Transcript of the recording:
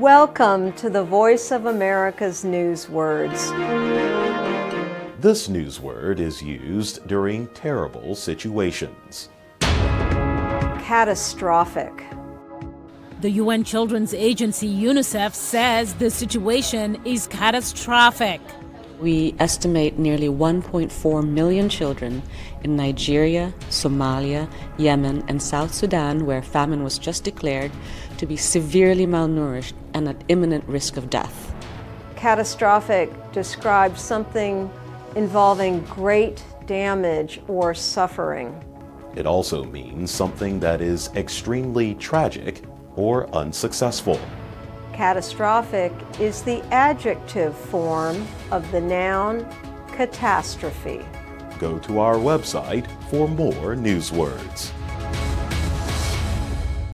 Welcome to the Voice of America's News Words. This news word is used during terrible situations. Catastrophic. The UN Children's Agency UNICEF says the situation is catastrophic. We estimate nearly 1.4 million children in Nigeria, Somalia, Yemen, and South Sudan, where famine was just declared, to be severely malnourished and at imminent risk of death. Catastrophic describes something involving great damage or suffering. It also means something that is extremely tragic or unsuccessful. Catastrophic is the adjective form of the noun catastrophe. Go to our website for more news words.